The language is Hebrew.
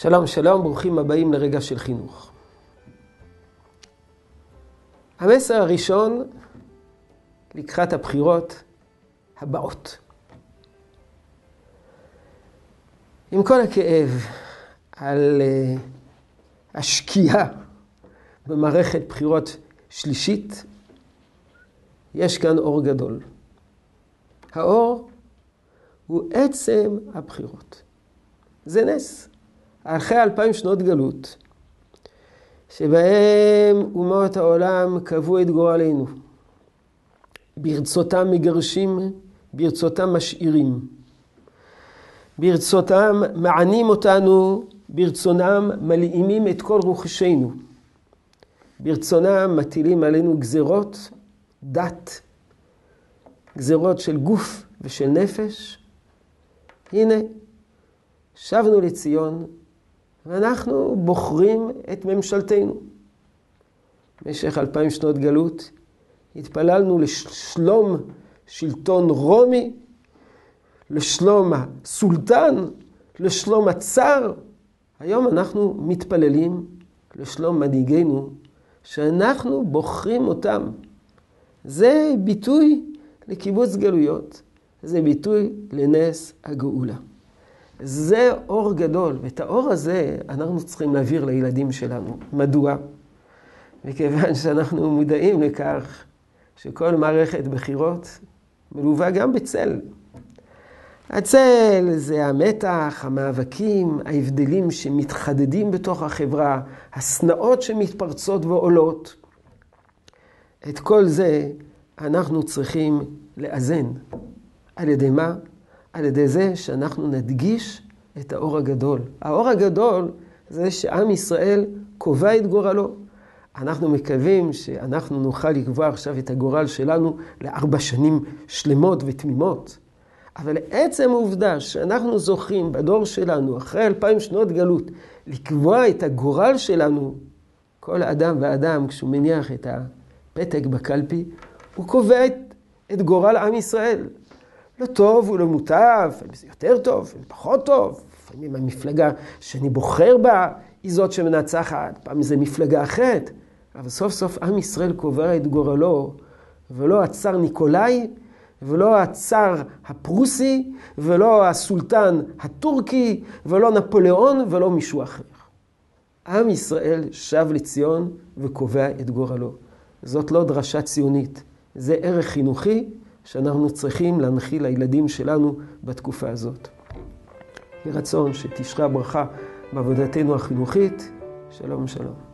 שלום, שלום, ברוכים הבאים לרגע של חינוך. המסר הראשון לקראת הבחירות הבאות. עם כל הכאב על uh, השקיעה במערכת בחירות שלישית, יש כאן אור גדול. האור הוא עצם הבחירות. זה נס. אחרי אלפיים שנות גלות, שבהם אומות העולם קבעו את גורלנו. ברצותם מגרשים, ברצותם משאירים. ברצותם מענים אותנו, ברצונם מלאימים את כל רוחשנו. ברצונם מטילים עלינו גזרות, דת, גזרות של גוף ושל נפש. הנה, שבנו לציון, ואנחנו בוחרים את ממשלתנו. במשך אלפיים שנות גלות התפללנו לשלום שלטון רומי, לשלום הסולטן, לשלום הצאר. היום אנחנו מתפללים לשלום מנהיגינו, שאנחנו בוחרים אותם. זה ביטוי לקיבוץ גלויות, זה ביטוי לנס הגאולה. זה אור גדול, ואת האור הזה אנחנו צריכים להעביר לילדים שלנו. מדוע? מכיוון שאנחנו מודעים לכך שכל מערכת בחירות מלווה גם בצל. הצל זה המתח, המאבקים, ההבדלים שמתחדדים בתוך החברה, השנאות שמתפרצות ועולות. את כל זה אנחנו צריכים לאזן. על ידי מה? על ידי זה שאנחנו נדגיש את האור הגדול. האור הגדול זה שעם ישראל קובע את גורלו. אנחנו מקווים שאנחנו נוכל לקבוע עכשיו את הגורל שלנו לארבע שנים שלמות ותמימות. אבל עצם העובדה שאנחנו זוכים בדור שלנו, אחרי אלפיים שנות גלות, לקבוע את הגורל שלנו, כל אדם ואדם, כשהוא מניח את הפתק בקלפי, הוא קובע את, את גורל עם ישראל. לא טוב ולא מוטב, זה יותר טוב, פחות טוב. לפעמים המפלגה שאני בוחר בה היא זאת שמנצחת, פעם זה מפלגה אחרת. אבל סוף סוף עם ישראל קובע את גורלו, ולא הצאר ניקולאי, ולא הצאר הפרוסי, ולא הסולטן הטורקי, ולא נפוליאון, ולא מישהו אחר. עם ישראל שב לציון וקובע את גורלו. זאת לא דרשה ציונית, זה ערך חינוכי שאנחנו צריכים להנחיל לילדים שלנו בתקופה הזאת. יהי רצון שתשרה ברכה בעבודתנו החינוכית. שלום שלום.